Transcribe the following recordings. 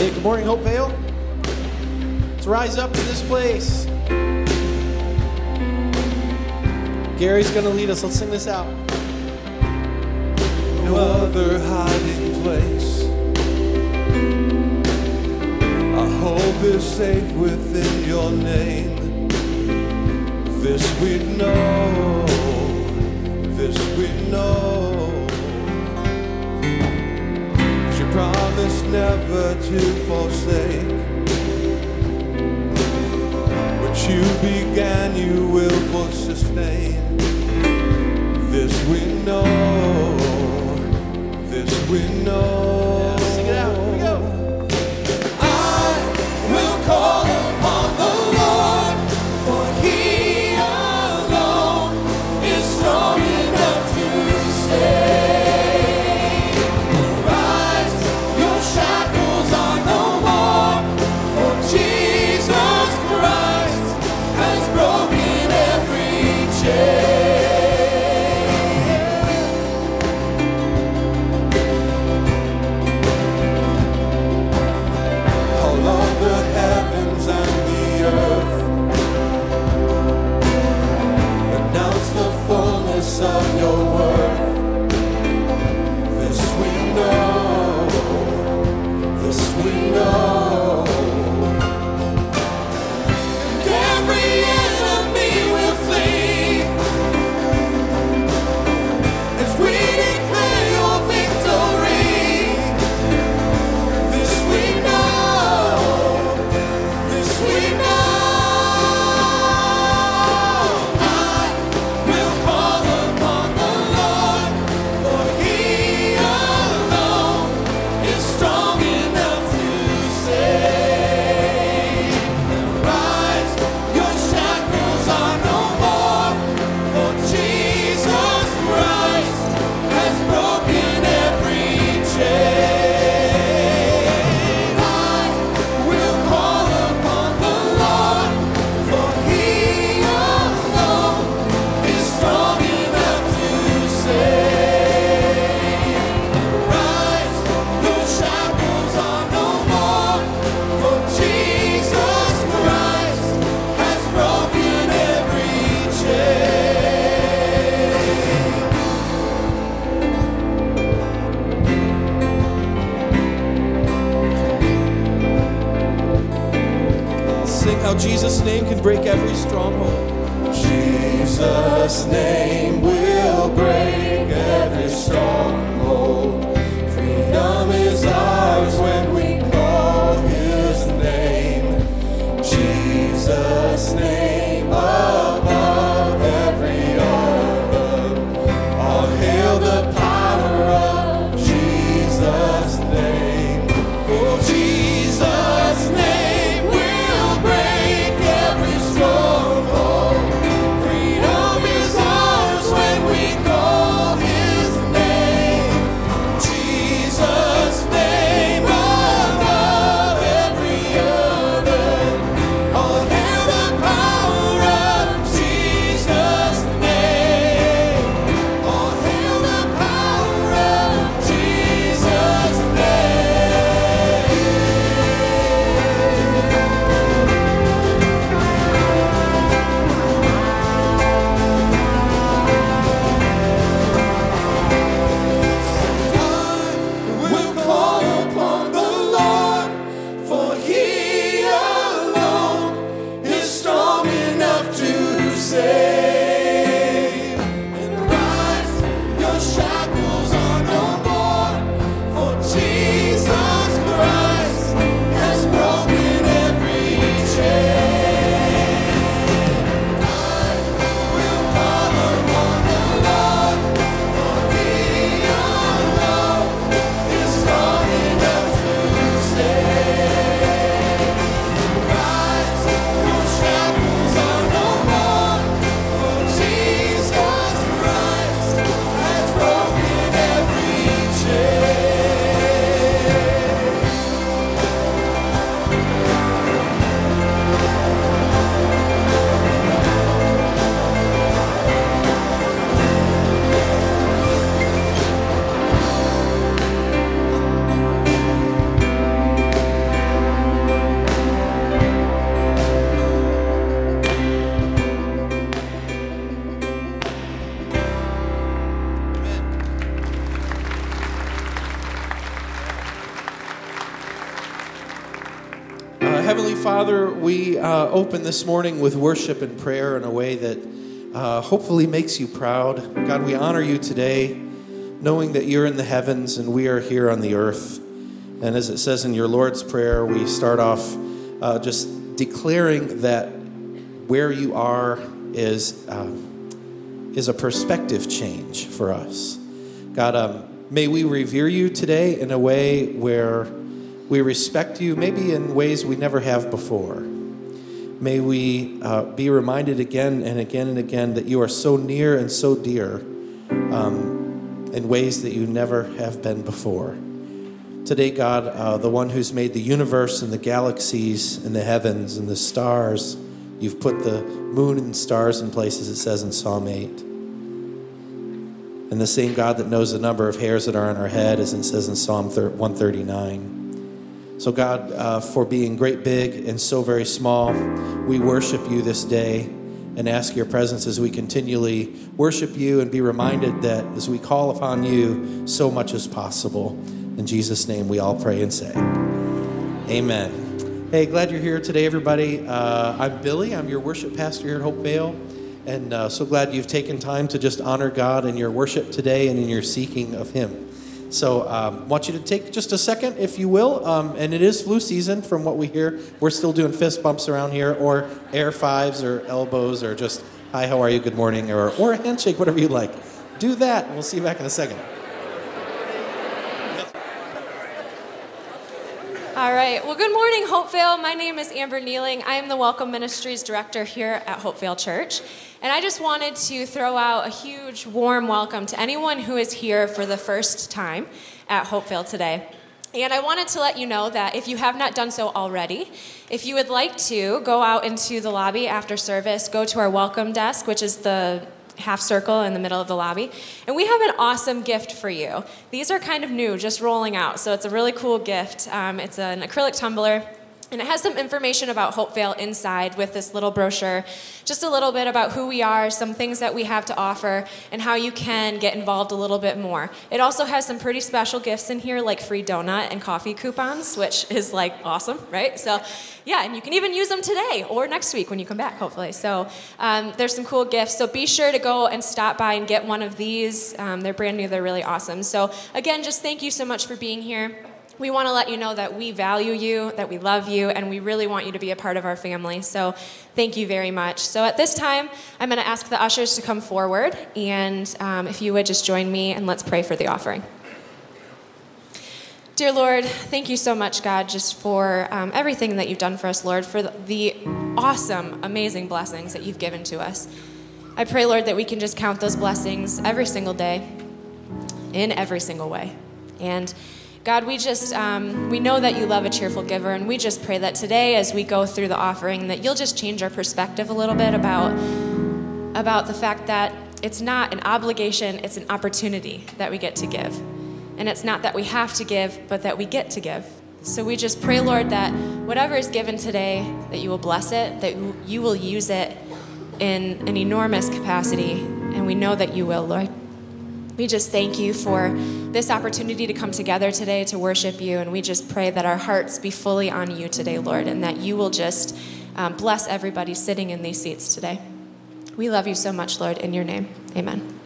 Hey, good morning, Hopevale. Let's rise up to this place. Gary's going to lead us. Let's sing this out. No other hiding place. Our hope is safe within your name. This we know. This we know. She promised promise never to forsake. What you began, you will sustain. This we know, this we know. Open this morning with worship and prayer in a way that uh, hopefully makes you proud. God, we honor you today, knowing that you're in the heavens and we are here on the earth. And as it says in your Lord's Prayer, we start off uh, just declaring that where you are is, uh, is a perspective change for us. God, um, may we revere you today in a way where we respect you, maybe in ways we never have before. May we uh, be reminded again and again and again that you are so near and so dear um, in ways that you never have been before. Today, God, uh, the one who's made the universe and the galaxies and the heavens and the stars, you've put the moon and stars in places, it says in Psalm 8. And the same God that knows the number of hairs that are on our head, as it says in Psalm 139. So, God, uh, for being great big and so very small, we worship you this day and ask your presence as we continually worship you and be reminded that as we call upon you, so much is possible. In Jesus' name, we all pray and say, Amen. Hey, glad you're here today, everybody. Uh, I'm Billy. I'm your worship pastor here at Hopevale. And uh, so glad you've taken time to just honor God in your worship today and in your seeking of Him. So I um, want you to take just a second, if you will. Um, and it is flu season from what we hear. We're still doing fist bumps around here, or air fives, or elbows, or just, hi, how are you, good morning, or, or a handshake, whatever you like. Do that. We'll see you back in a second. All right. Well, good morning, Hopevale. My name is Amber Nealing. I am the Welcome Ministries Director here at Hopevale Church. And I just wanted to throw out a huge warm welcome to anyone who is here for the first time at Hopevale today. And I wanted to let you know that if you have not done so already, if you would like to go out into the lobby after service, go to our welcome desk, which is the half circle in the middle of the lobby. And we have an awesome gift for you. These are kind of new, just rolling out. So it's a really cool gift. Um, it's an acrylic tumbler and it has some information about Hopevale inside with this little brochure, just a little bit about who we are, some things that we have to offer, and how you can get involved a little bit more. It also has some pretty special gifts in here, like free donut and coffee coupons, which is like awesome, right? So, yeah, and you can even use them today or next week when you come back, hopefully. So, um, there's some cool gifts. So, be sure to go and stop by and get one of these. Um, they're brand new, they're really awesome. So, again, just thank you so much for being here we want to let you know that we value you, that we love you, and we really want you to be a part of our family. So thank you very much. So at this time, I'm going to ask the ushers to come forward, and um, if you would just join me and let's pray for the offering. Dear Lord, thank you so much, God, just for um, everything that you've done for us, Lord, for the awesome, amazing blessings that you've given to us. I pray, Lord, that we can just count those blessings every single day, in every single way. And God, we just, um, we know that you love a cheerful giver, and we just pray that today, as we go through the offering, that you'll just change our perspective a little bit about, about the fact that it's not an obligation, it's an opportunity that we get to give. And it's not that we have to give, but that we get to give. So we just pray, Lord, that whatever is given today, that you will bless it, that you will use it in an enormous capacity, and we know that you will, Lord. We just thank you for this opportunity to come together today to worship you. And we just pray that our hearts be fully on you today, Lord, and that you will just um, bless everybody sitting in these seats today. We love you so much, Lord, in your name. Amen.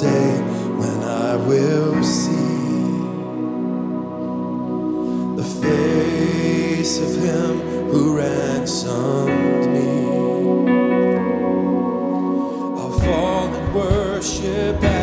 Day when I will see the face of him who ransomed me. I'll fall and worship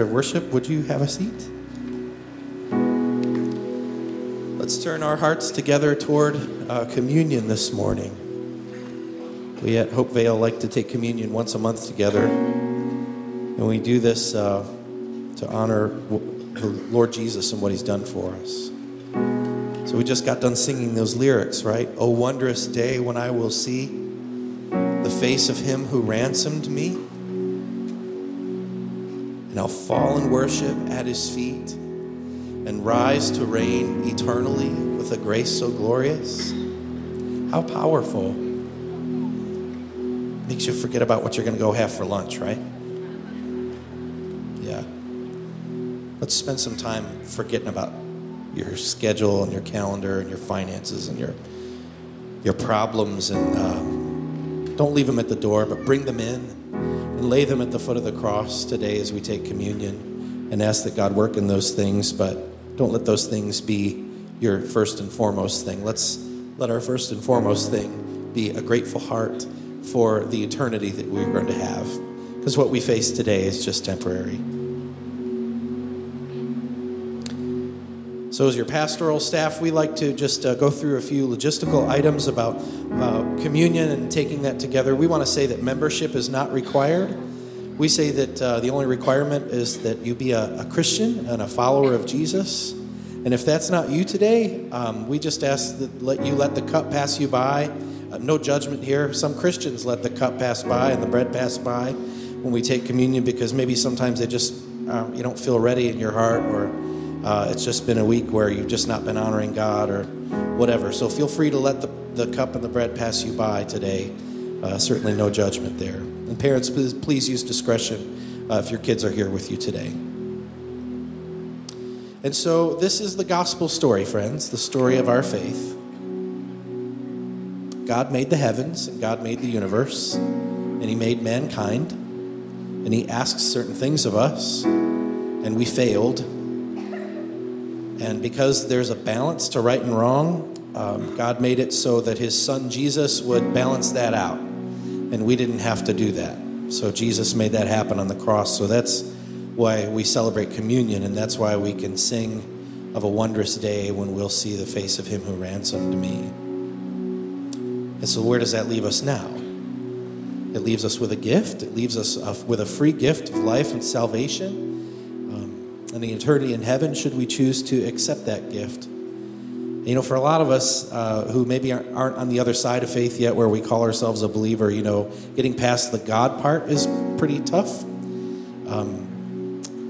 spirit of worship, would you have a seat? Let's turn our hearts together toward uh, communion this morning. We at Hopevale like to take communion once a month together, and we do this uh, to honor the Lord Jesus and what He's done for us. So we just got done singing those lyrics, right? Oh, wondrous day when I will see the face of him who ransomed me. I'll fall and worship at his feet and rise to reign eternally with a grace so glorious. How powerful. Makes you forget about what you're going to go have for lunch, right? Yeah. Let's spend some time forgetting about your schedule and your calendar and your finances and your your problems and um, don't leave them at the door but bring them in and lay them at the foot of the cross today as we take communion and ask that god work in those things but don't let those things be your first and foremost thing. Let's let our first and foremost thing be a grateful heart for the eternity that we're going to have because what we face today is just temporary. So, as your pastoral staff, we like to just uh, go through a few logistical items about uh, communion and taking that together. We want to say that membership is not required. We say that uh, the only requirement is that you be a, a, Christian and a follower of Jesus. And if that's not you today, um, we just ask that let you let the cup pass you by. Uh, no judgment here. Some Christians let the cup pass by and the bread pass by when we take communion because maybe sometimes they just uh, you don't feel ready in your heart or uh, it's just been a week where you've just not been honoring God or whatever. So feel free to let the, the cup and the bread pass you by today. Uh, certainly no judgment there. And parents, please, please use discretion uh, if your kids are here with you today. And so this is the gospel story, friends, the story of our faith. God made the heavens and God made the universe, and He made mankind, and He asks certain things of us, and we failed and because there's a balance to right and wrong, um, God made it so that his son Jesus would balance that out. And we didn't have to do that. So Jesus made that happen on the cross. So that's why we celebrate communion, and that's why we can sing of a wondrous day when we'll see the face of him who ransomed me. And so, where does that leave us now? It leaves us with a gift, it leaves us with a free gift of life and salvation and the eternity in heaven should we choose to accept that gift. You know, for a lot of us uh, who maybe aren't on the other side of faith yet, where we call ourselves a believer, you know, getting past the God part is pretty tough. Um,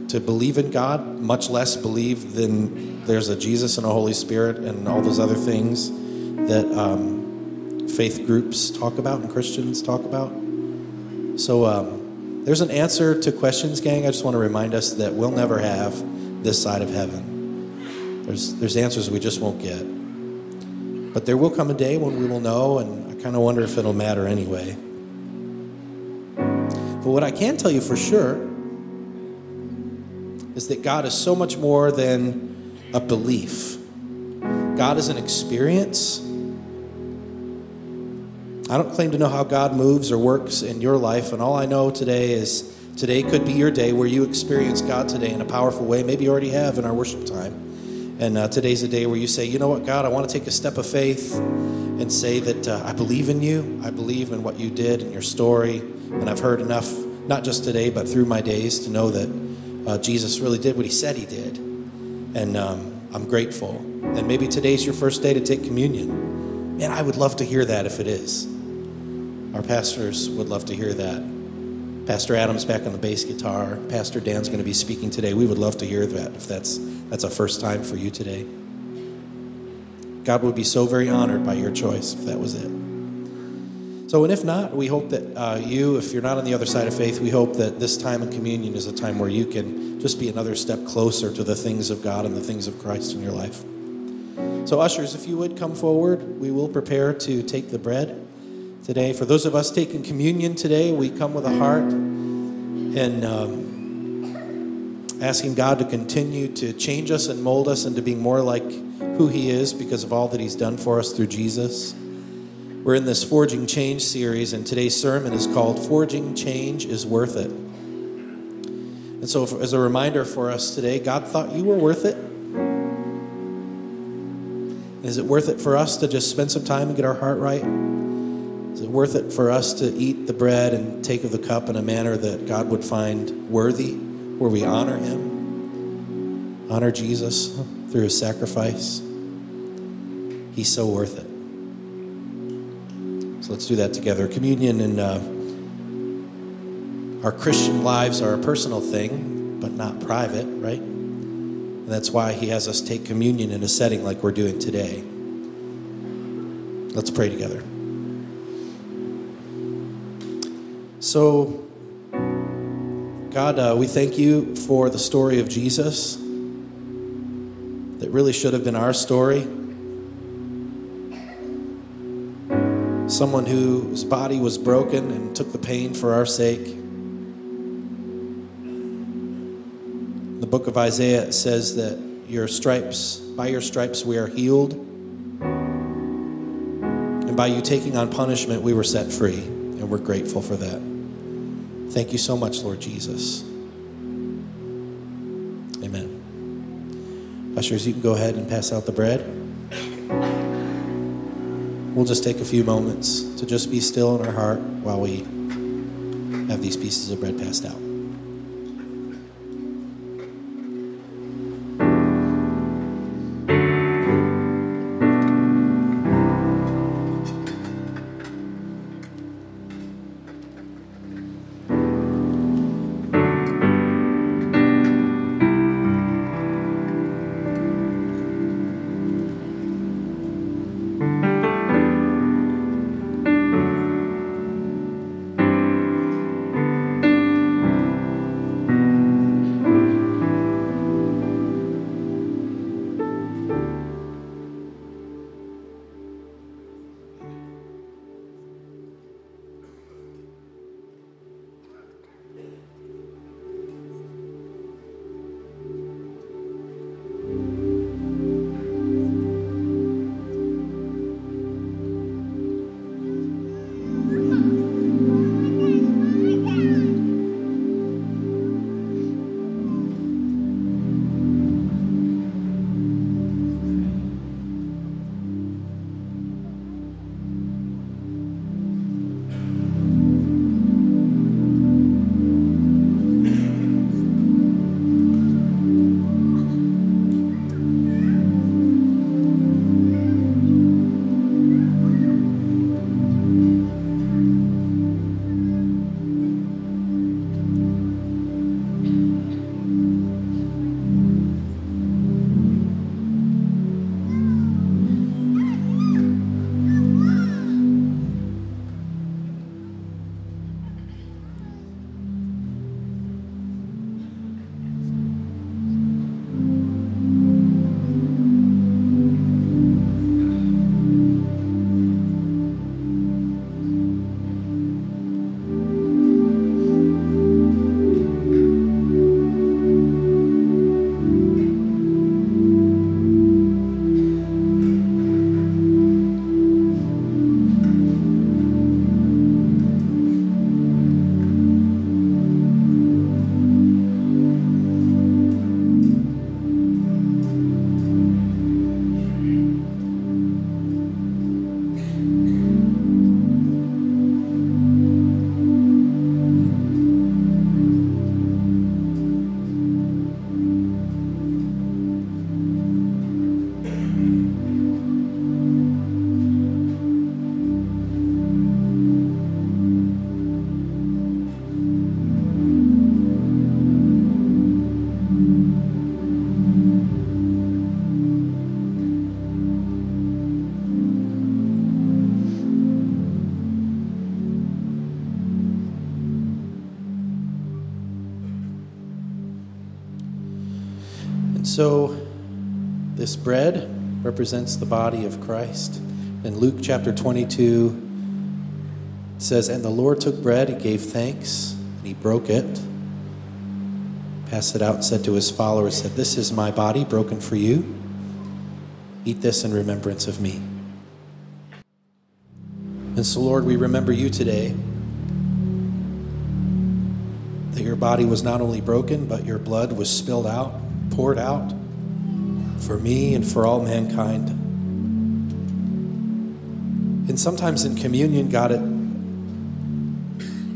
to believe in God, much less believe than there's a Jesus and a Holy Spirit and all those other things that um, faith groups talk about and Christians talk about. So um, there's an answer to questions, gang. I just want to remind us that we'll never have this side of heaven. There's, there's answers we just won't get. But there will come a day when we will know, and I kind of wonder if it'll matter anyway. But what I can tell you for sure is that God is so much more than a belief. God is an experience. I don't claim to know how God moves or works in your life, and all I know today is today could be your day where you experience God today in a powerful way. Maybe you already have in our worship time. And uh, today's a day where you say, you know what, God, I want to take a step of faith and say that uh, I believe in you. I believe in what you did and your story. And I've heard enough, not just today, but through my days, to know that uh, Jesus really did what he said he did. And um, I'm grateful. And maybe today's your first day to take communion. Man, I would love to hear that if it is. Our pastors would love to hear that. Pastor Adam's back on the bass guitar. Pastor Dan's going to be speaking today. We would love to hear that if that's that's a first time for you today. God would be so very honored by your choice if that was it. So, and if not, we hope that uh, you, if you're not on the other side of faith, we hope that this time of communion is a time where you can just be another step closer to the things of God and the things of Christ in your life. So, ushers, if you would come forward, we will prepare to take the bread today. For those of us taking communion today, we come with a heart and. Um, asking God to continue to change us and mold us into being more like who He is because of all that He's done for us through Jesus. We're in this Forging Change series, and today's sermon is called Forging Change is Worth It. And so, as a reminder for us today, God thought you were worth it. Is it worth it for us to just spend some time and get our heart right? Is it worth it for us to eat the bread and take of the cup in a manner that God would find worthy? where we honor Him, honor Jesus through His sacrifice. He's so worth it. So let's do that together. Communion and uh, our Christian lives are a personal thing, but not private, right? And that's why He has us take communion in a setting like we're doing today. Let's pray together. So, God, uh, we thank you for the story of Jesus that really should have been our story. Someone whose body was broken and took the pain for our sake. The book of Isaiah says that your stripes, by your stripes, we are healed. And by you taking on punishment, we were set free. And we're grateful for that. Thank you so much, Lord Jesus. Amen. Ushers, you can go ahead and pass out the bread. We'll just take a few moments to just be still in our heart while we have these pieces of bread passed out. So, this bread represents the body of Christ. In Luke chapter 22, says, And the Lord took bread, he gave thanks, and he broke it, passed it out, and said to his followers, said, This is my body broken for you. Eat this in remembrance of me. And so, Lord, we remember you today that your body was not only broken, but your blood was spilled out, poured out for me and for all mankind. And sometimes in communion, God, it,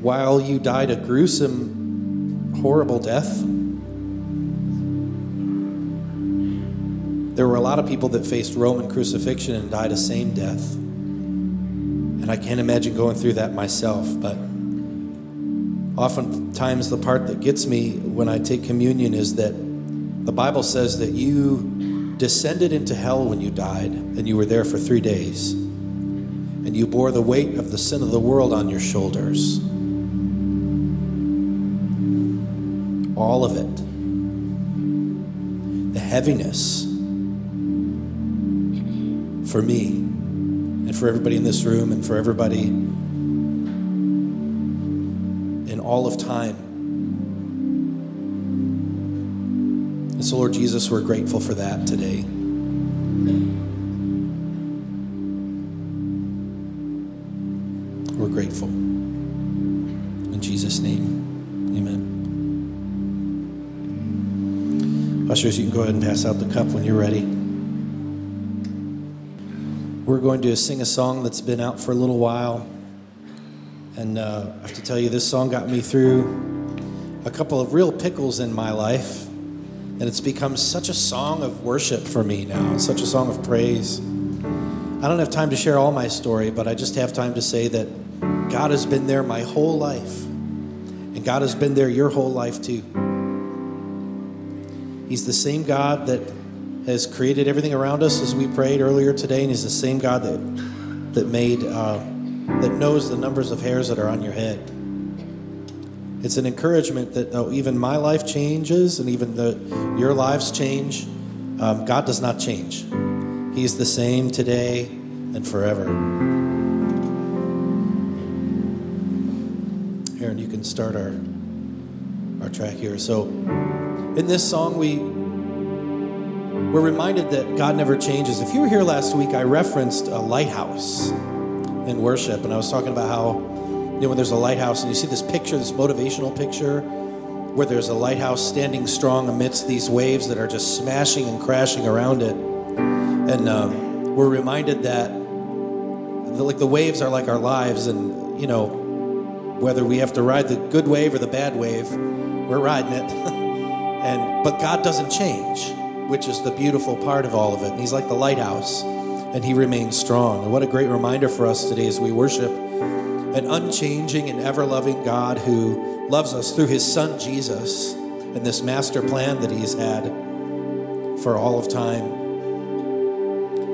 while you died a gruesome, horrible death, there were a lot of people that faced Roman crucifixion and died a same death. And I can't imagine going through that myself, but oftentimes the part that gets me when I take communion is that the Bible says that you descended into hell when you died, and you were there for three days. And you bore the weight of the sin of the world on your shoulders. All of it. The heaviness for me and for everybody in this room and for everybody in all of time. So, Lord Jesus, we're grateful for that today. We're grateful. In Jesus' name, amen. Ushers, you can go ahead and pass out the cup when you're ready. We're going to sing a song that's been out for a little while. And uh, I have to tell you, this song got me through a couple of real pickles in my life. And it's become such a song of worship for me now, such a song of praise. I don't have time to share all my story, but I just have time to say that God has been there my whole life. And God has been there your whole life too. He's the same God that has created everything around us as we prayed earlier today, and He's the same God that, that made. Uh, that knows the numbers of hairs that are on your head. It's an encouragement that though even my life changes and even the, your lives change, um, God does not change. He's the same today and forever. Aaron, you can start our our track here. So, in this song, we we're reminded that God never changes. If you were here last week, I referenced a lighthouse in worship, and I was talking about how, you know, when there's a lighthouse and you see this picture, this motivational picture, where there's a lighthouse standing strong amidst these waves that are just smashing and crashing around it, and um, we're reminded that, the, like the waves are like our lives, and you know, whether we have to ride the good wave or the bad wave, we're riding it, and but God doesn't change, which is the beautiful part of all of it. And He's like the lighthouse and he remains strong. And what a great reminder for us today as we worship an unchanging and ever loving God who loves us through his son Jesus and this master plan that he's had for all of time.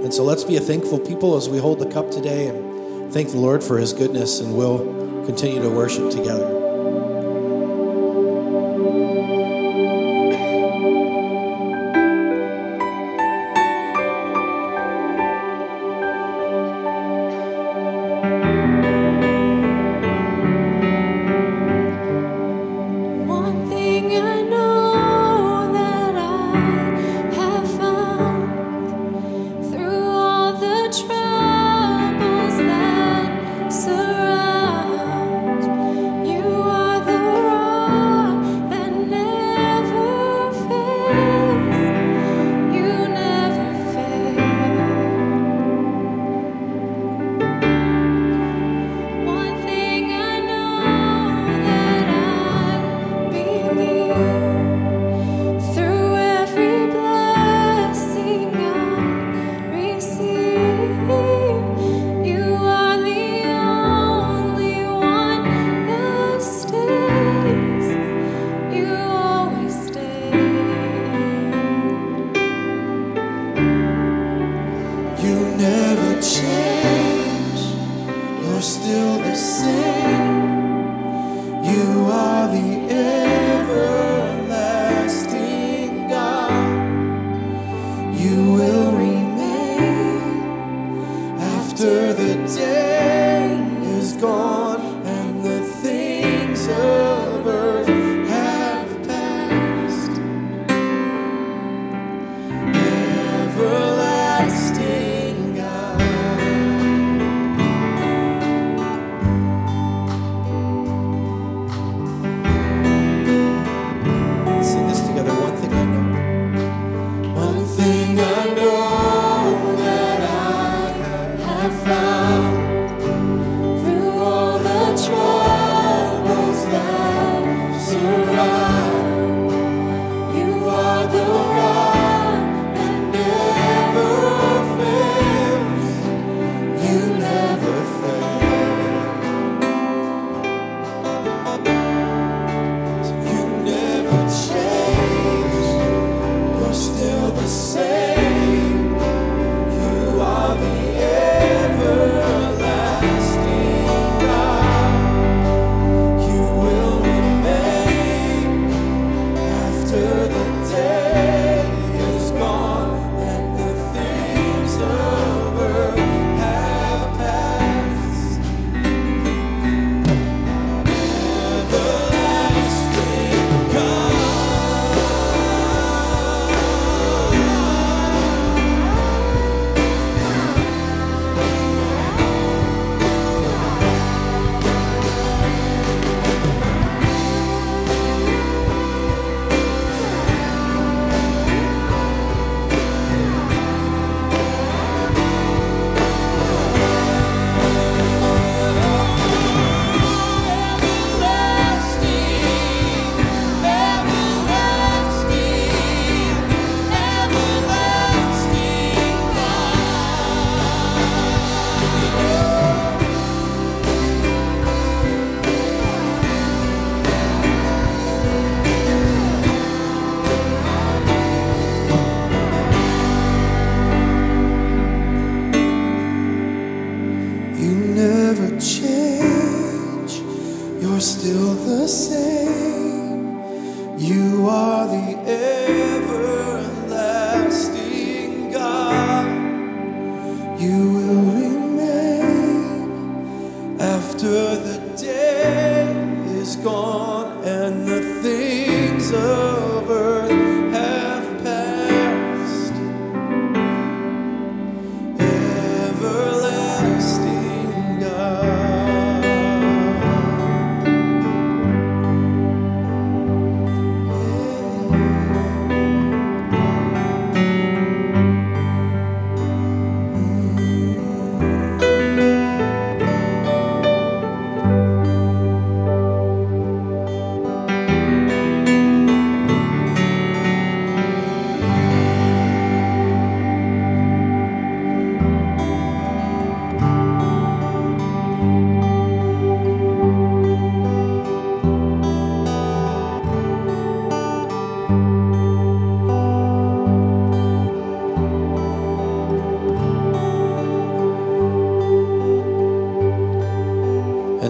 And so let's be a thankful people as we hold the cup today and thank the Lord for his goodness, and we'll continue to worship together.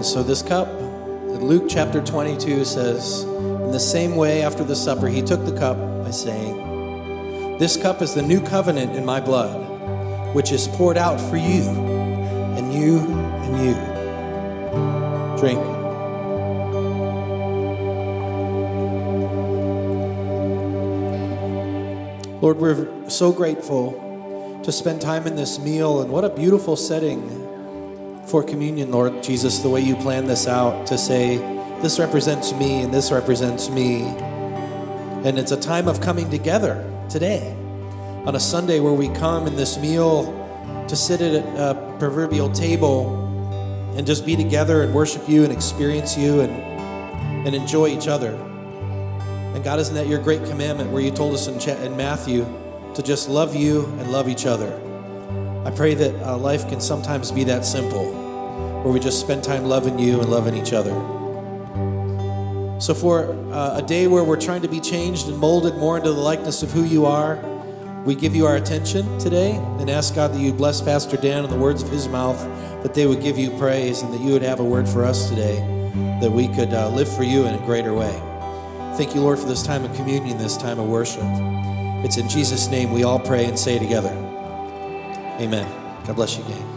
And so this cup, Luke chapter 22 says, In the same way, after the supper, he took the cup by saying, This cup is the new covenant in my blood, which is poured out for you, and you, and you. Drink. Lord, we're so grateful to spend time in this meal, and what a beautiful setting for communion, Lord Jesus, the way you planned this out to say, this represents me and this represents me. And it's a time of coming together today on a Sunday where we come in this meal to sit at a proverbial table and just be together and worship you and experience you and, and enjoy each other. And God, isn't that your great commandment where you told us in, in Matthew to just love you and love each other? I pray that uh, life can sometimes be that simple, where we just spend time loving you and loving each other. So, for uh, a day where we're trying to be changed and molded more into the likeness of who you are, we give you our attention today and ask God that you bless Pastor Dan and the words of his mouth, that they would give you praise and that you would have a word for us today, that we could uh, live for you in a greater way. Thank you, Lord, for this time of communion, this time of worship. It's in Jesus' name we all pray and say together. Amen. God bless you, gang.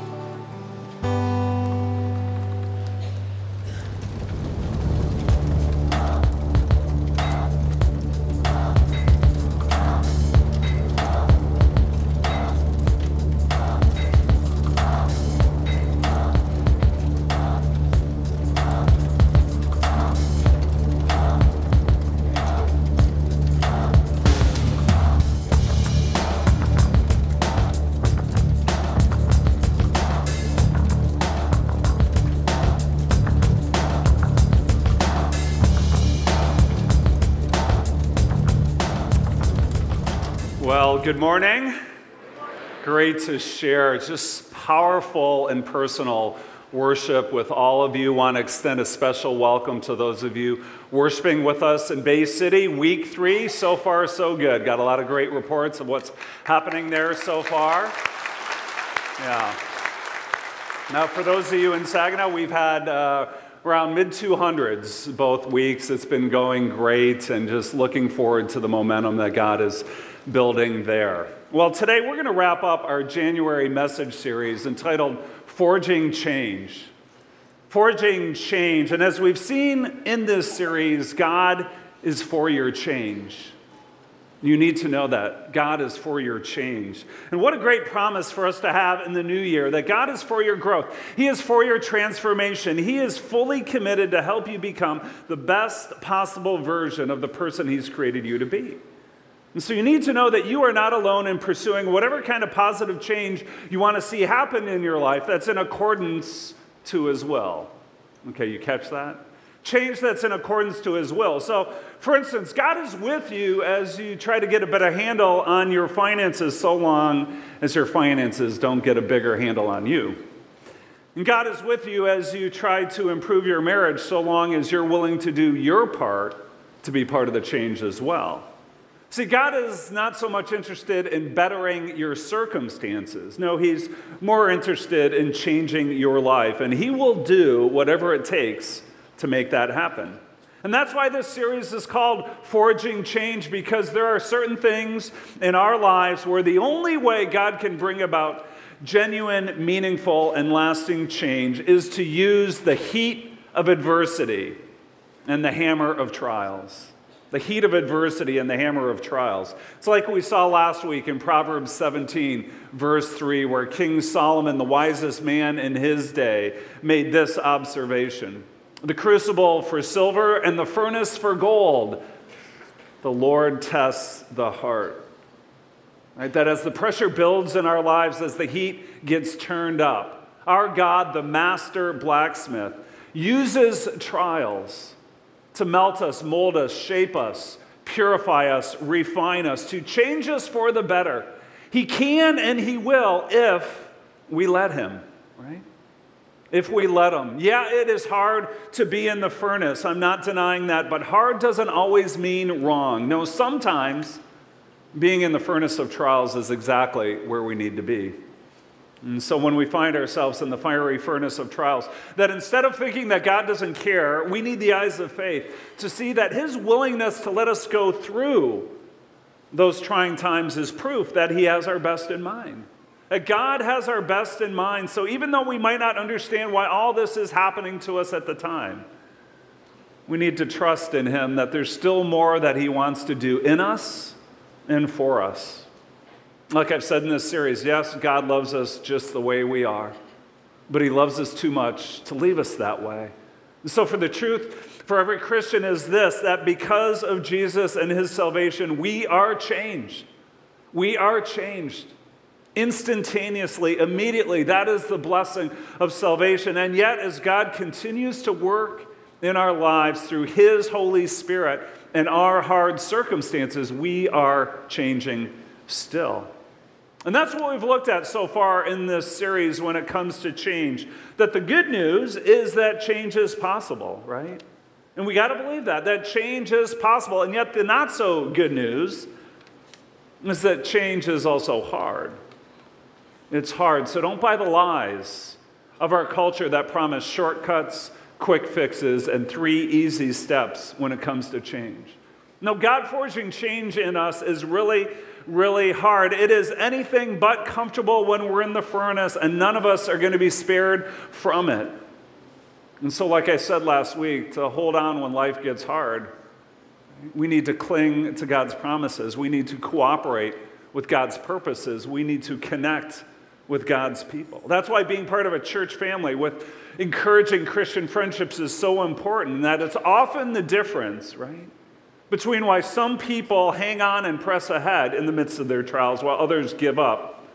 Good morning. Great to share just powerful and personal worship with all of you. Want to extend a special welcome to those of you worshiping with us in Bay City. Week three, so far so good. Got a lot of great reports of what's happening there so far. Yeah. Now, for those of you in Saginaw, we've had uh, around mid 200s both weeks. It's been going great and just looking forward to the momentum that God is building there. Well, today we're going to wrap up our January message series entitled Forging Change. Forging Change. And as we've seen in this series, God is for your change. You need to know that. God is for your change. And what a great promise for us to have in the new year that God is for your growth. He is for your transformation. He is fully committed to help you become the best possible version of the person He's created you to be. And so you need to know that you are not alone in pursuing whatever kind of positive change you want to see happen in your life that's in accordance to His will. Okay, you catch that? Change that's in accordance to His will. So, for instance, God is with you as you try to get a better handle on your finances, so long as your finances don't get a bigger handle on you. And God is with you as you try to improve your marriage, so long as you're willing to do your part to be part of the change as well. See, God is not so much interested in bettering your circumstances. No, He's more interested in changing your life, and He will do whatever it takes to make that happen. And that's why this series is called Forging Change, because there are certain things in our lives where the only way God can bring about genuine, meaningful, and lasting change is to use the heat of adversity and the hammer of trials. The heat of adversity and the hammer of trials. It's like we saw last week in Proverbs 17, verse 3, where King Solomon, the wisest man in his day, made this observation The crucible for silver and the furnace for gold. The Lord tests the heart. Right? That as the pressure builds in our lives, as the heat gets turned up, our God, the master blacksmith, uses trials to melt us, mold us, shape us, purify us, refine us, to change us for the better. He can and He will if we let Him, right? If we let Him. Yeah, it is hard to be in the furnace. I'm not denying that, but hard doesn't always mean wrong. No, sometimes being in the furnace of trials is exactly where we need to be. And so when we find ourselves in the fiery furnace of trials, that instead of thinking that God doesn't care, we need the eyes of faith to see that His willingness to let us go through those trying times is proof that He has our best in mind. That God has our best in mind. So even though we might not understand why all this is happening to us at the time, we need to trust in Him that there's still more that He wants to do in us and for us. Like I've said in this series, yes, God loves us just the way we are, but He loves us too much to leave us that way. And so, for the truth for every Christian is this that because of Jesus and His salvation, we are changed. We are changed instantaneously, immediately. That is the blessing of salvation. And yet, as God continues to work in our lives through His Holy Spirit and our hard circumstances, we are changing still. And that's what we've looked at so far in this series when it comes to change. That the good news is that change is possible, right? And we got to believe that, that change is possible. And yet, the not so good news is that change is also hard. It's hard. So don't buy the lies of our culture that promise shortcuts, quick fixes, and three easy steps when it comes to change. No, God forging change in us is really really hard. It is anything but comfortable when we're in the furnace, and none of us are going to be spared from it. And so, like I said last week, to hold on when life gets hard, we need to cling to God's promises. We need to cooperate with God's purposes. We need to connect with God's people. That's why being part of a church family with encouraging Christian friendships is so important, that it's often the difference, right? Between why some people hang on and press ahead in the midst of their trials while others give up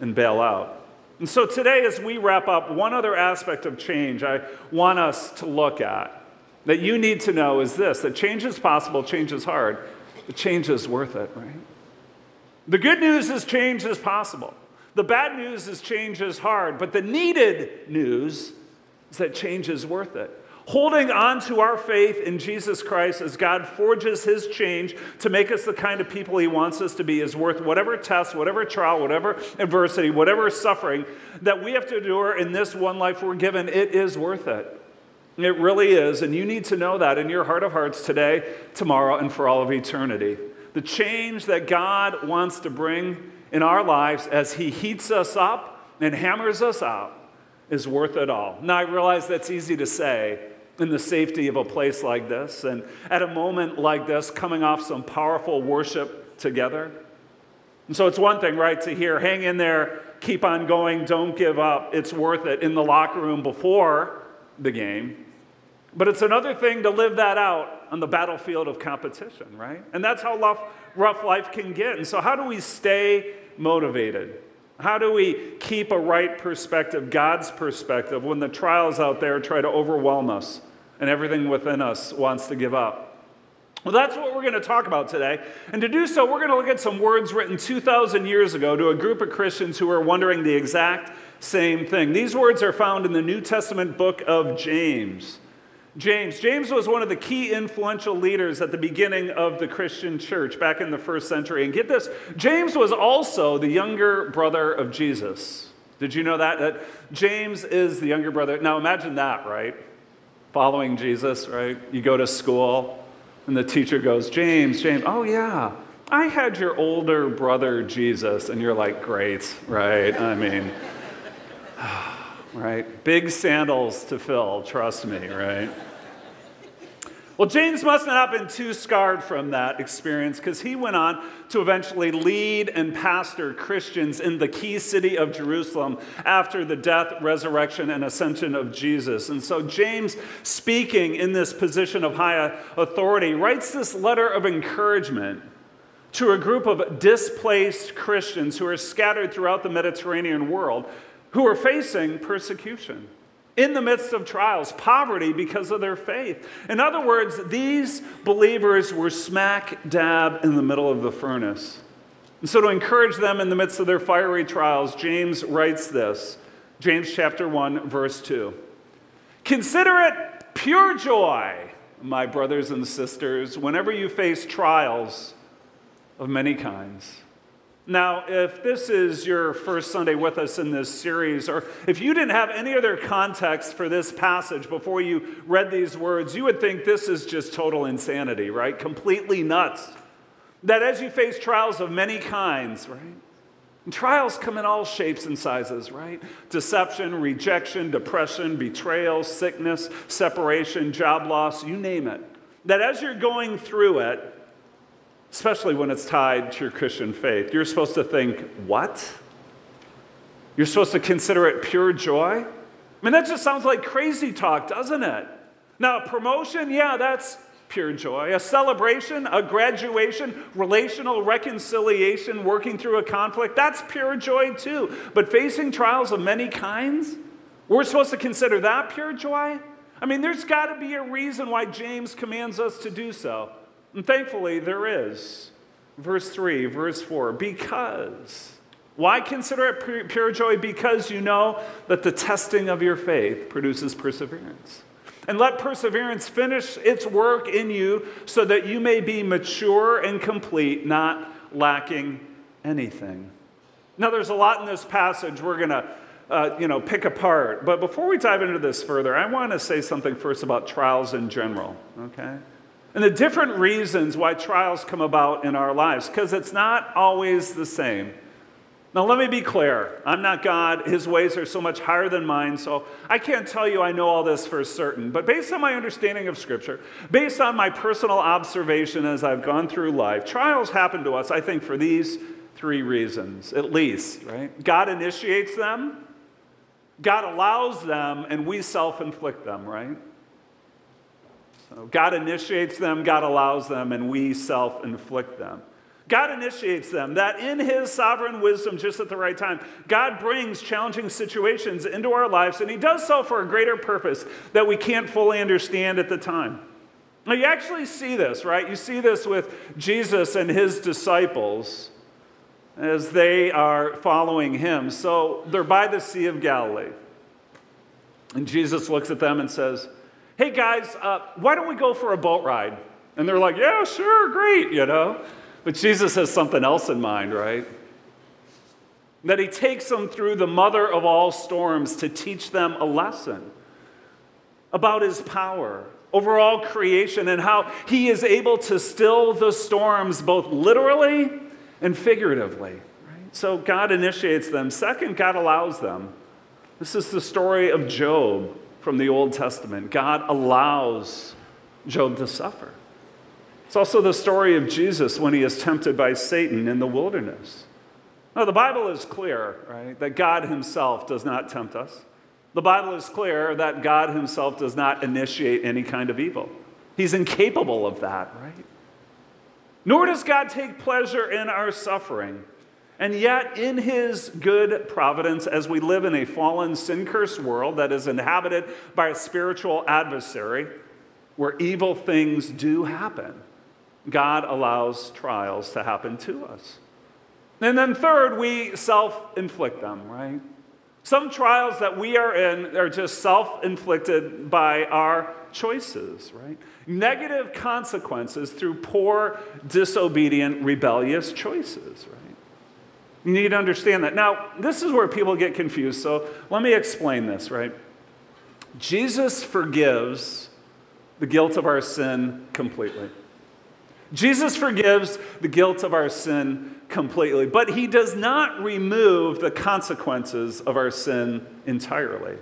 and bail out. And so today, as we wrap up, one other aspect of change I want us to look at that you need to know is this that change is possible, change is hard, but change is worth it, right? The good news is change is possible. The bad news is change is hard, but the needed news is that change is worth it holding on to our faith in Jesus Christ as God forges his change to make us the kind of people he wants us to be is worth whatever test, whatever trial, whatever adversity, whatever suffering that we have to endure in this one life we're given. It is worth it. It really is. And you need to know that in your heart of hearts today, tomorrow, and for all of eternity. The change that God wants to bring in our lives as he heats us up and hammers us out is worth it all. Now, I realize that's easy to say, in the safety of a place like this and at a moment like this, coming off some powerful worship together. And so it's one thing, right, to hear, hang in there, keep on going, don't give up, it's worth it in the locker room before the game. But it's another thing to live that out on the battlefield of competition, right? And that's how rough, rough life can get. And so, how do we stay motivated? How do we keep a right perspective, God's perspective, when the trials out there try to overwhelm us and everything within us wants to give up? Well, that's what we're going to talk about today. And to do so, we're going to look at some words written 2,000 years ago to a group of Christians who were wondering the exact same thing. These words are found in the New Testament book of James. James. James was one of the key influential leaders at the beginning of the Christian church back in the first century. And get this James was also the younger brother of Jesus. Did you know that? That James is the younger brother. Now imagine that, right? Following Jesus, right? You go to school, and the teacher goes, James, James, oh yeah, I had your older brother Jesus. And you're like, great, right? I mean, right? Big sandals to fill, trust me, right? Well, James must not have been too scarred from that experience because he went on to eventually lead and pastor Christians in the key city of Jerusalem after the death, resurrection, and ascension of Jesus. And so, James, speaking in this position of high authority, writes this letter of encouragement to a group of displaced Christians who are scattered throughout the Mediterranean world who are facing persecution in the midst of trials, poverty because of their faith. In other words, these believers were smack dab in the middle of the furnace. And so, to encourage them in the midst of their fiery trials, James writes this James chapter 1, verse 2. Consider it pure joy, my brothers and sisters, whenever you face trials of many kinds now, if this is your first Sunday with us in this series, or if you didn't have any other context for this passage before you read these words, you would think this is just total insanity, right? Completely nuts. That as you face trials of many kinds, right? And trials come in all shapes and sizes, right? Deception, rejection, depression, betrayal, sickness, separation, job loss, you name it. That as you're going through it, especially when it's tied to your Christian faith. You're supposed to think, what? You're supposed to consider it pure joy? I mean, that just sounds like crazy talk, doesn't it? Now, promotion, yeah, that's pure joy. A celebration, a graduation, relational reconciliation, working through a conflict, that's pure joy too. But facing trials of many kinds, we're supposed to consider that pure joy? I mean, there's got to be a reason why James commands us to do so. And thankfully, there is. Verse 3, verse 4, because. Why consider it pure joy? Because you know that the testing of your faith produces perseverance. And let perseverance finish its work in you so that you may be mature and complete, not lacking anything. Now, there's a lot in this passage we're going to uh, you know, pick apart. But before we dive into this further, I want to say something first about trials in general, okay? And the different reasons why trials come about in our lives, because it's not always the same. Now, let me be clear. I'm not God. His ways are so much higher than mine, so I can't tell you I know all this for certain. But based on my understanding of Scripture, based on my personal observation as I've gone through life, trials happen to us, I think, for these three reasons, at least, right? God initiates them, God allows them, and we self inflict them, right? God initiates them, God allows them, and we self inflict them. God initiates them, that in His sovereign wisdom, just at the right time, God brings challenging situations into our lives, and He does so for a greater purpose that we can't fully understand at the time. Now, you actually see this, right? You see this with Jesus and His disciples as they are following Him. So they're by the Sea of Galilee. And Jesus looks at them and says, hey guys, uh, why don't we go for a boat ride? And they're like, yeah, sure, great, you know. But Jesus has something else in mind, right? That he takes them through the mother of all storms to teach them a lesson about his power over all creation and how he is able to still the storms both literally and figuratively. Right? So God initiates them. Second, God allows them. This is the story of Job from the Old Testament. God allows Job to suffer. It's also the story of Jesus when he is tempted by Satan in the wilderness. Now, the Bible is clear, right, that God himself does not tempt us. The Bible is clear that God himself does not initiate any kind of evil. He's incapable of that, right? Nor does God take pleasure in our suffering. And yet, in his good providence, as we live in a fallen, sin cursed world that is inhabited by a spiritual adversary, where evil things do happen, God allows trials to happen to us. And then, third, we self inflict them, right? Some trials that we are in are just self inflicted by our choices, right? Negative consequences through poor, disobedient, rebellious choices, right? You need to understand that. Now, this is where people get confused, so let me explain this, right? Jesus forgives the guilt of our sin completely. Jesus forgives the guilt of our sin completely, but he does not remove the consequences of our sin entirely.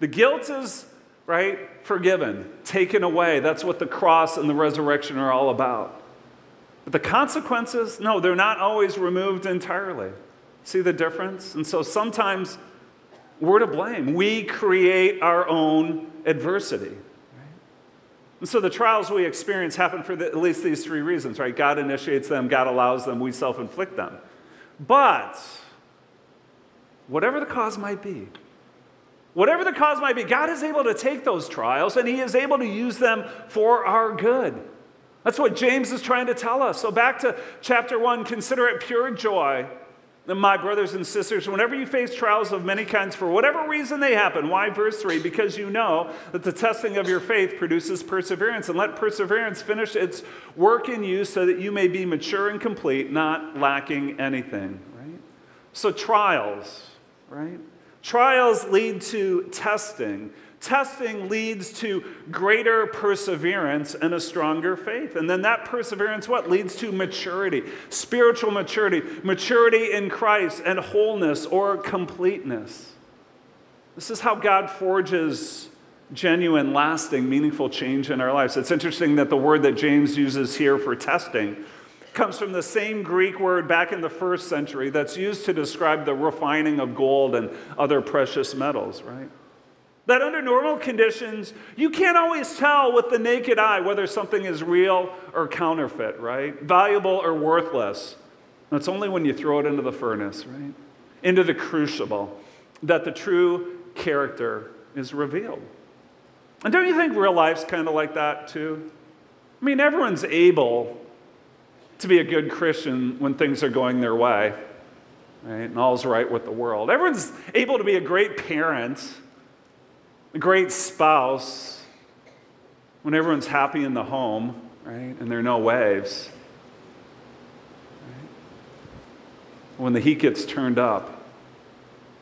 The guilt is, right, forgiven, taken away. That's what the cross and the resurrection are all about. But the consequences, no, they're not always removed entirely. See the difference? And so sometimes we're to blame. We create our own adversity. And so the trials we experience happen for the, at least these three reasons, right? God initiates them, God allows them, we self inflict them. But whatever the cause might be, whatever the cause might be, God is able to take those trials and He is able to use them for our good. That's what James is trying to tell us. So, back to chapter one consider it pure joy my brothers and sisters, whenever you face trials of many kinds, for whatever reason they happen, why verse 3? Because you know that the testing of your faith produces perseverance, and let perseverance finish its work in you so that you may be mature and complete, not lacking anything, right? So, trials, right? Trials lead to testing. Testing leads to greater perseverance and a stronger faith. And then that perseverance, what? Leads to maturity, spiritual maturity, maturity in Christ, and wholeness or completeness. This is how God forges genuine, lasting, meaningful change in our lives. It's interesting that the word that James uses here for testing comes from the same Greek word back in the first century that's used to describe the refining of gold and other precious metals, right? That under normal conditions, you can't always tell with the naked eye whether something is real or counterfeit, right? Valuable or worthless. And it's only when you throw it into the furnace, right? Into the crucible, that the true character is revealed. And don't you think real life's kind of like that too? I mean, everyone's able to be a good Christian when things are going their way, right? And all's right with the world. Everyone's able to be a great parent a great spouse when everyone's happy in the home, right? And there are no waves. Right? When the heat gets turned up,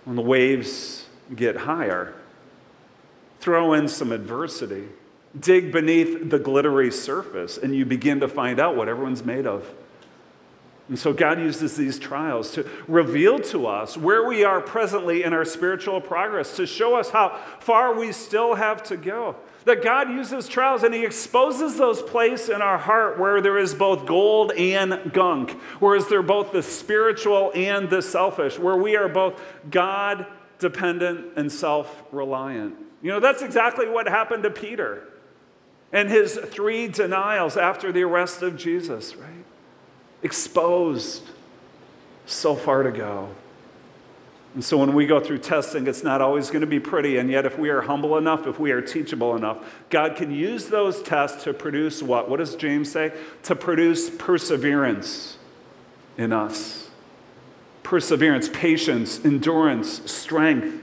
when the waves get higher, throw in some adversity, dig beneath the glittery surface, and you begin to find out what everyone's made of. And so God uses these trials to reveal to us where we are presently in our spiritual progress, to show us how far we still have to go. That God uses trials and He exposes those places in our heart where there is both gold and gunk, whereas they're both the spiritual and the selfish, where we are both God dependent and self reliant. You know, that's exactly what happened to Peter and his three denials after the arrest of Jesus, right? Exposed, so far to go. And so when we go through testing, it's not always going to be pretty. And yet, if we are humble enough, if we are teachable enough, God can use those tests to produce what? What does James say? To produce perseverance in us. Perseverance, patience, endurance, strength.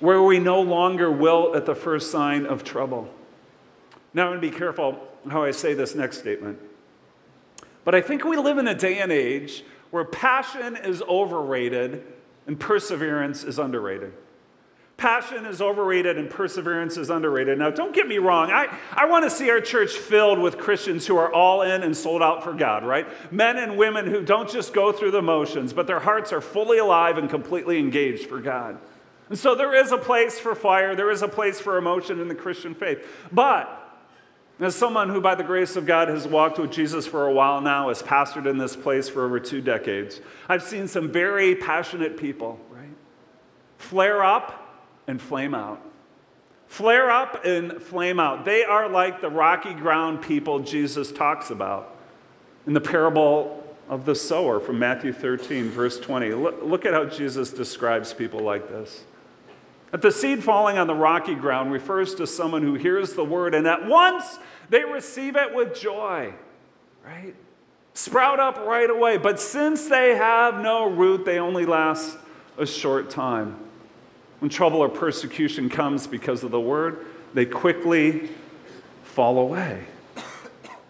Where we no longer will at the first sign of trouble. Now, I'm going to be careful how I say this next statement. But I think we live in a day and age where passion is overrated and perseverance is underrated. Passion is overrated and perseverance is underrated. Now, don't get me wrong. I, I want to see our church filled with Christians who are all in and sold out for God, right? Men and women who don't just go through the motions, but their hearts are fully alive and completely engaged for God. And so there is a place for fire, there is a place for emotion in the Christian faith. But as someone who, by the grace of God, has walked with Jesus for a while now, has pastored in this place for over two decades, I've seen some very passionate people, right? Flare up and flame out. Flare up and flame out. They are like the rocky ground people Jesus talks about in the parable of the sower from Matthew 13, verse 20. Look, look at how Jesus describes people like this. That the seed falling on the rocky ground refers to someone who hears the word and at once they receive it with joy, right? Sprout up right away. But since they have no root, they only last a short time. When trouble or persecution comes because of the word, they quickly fall away.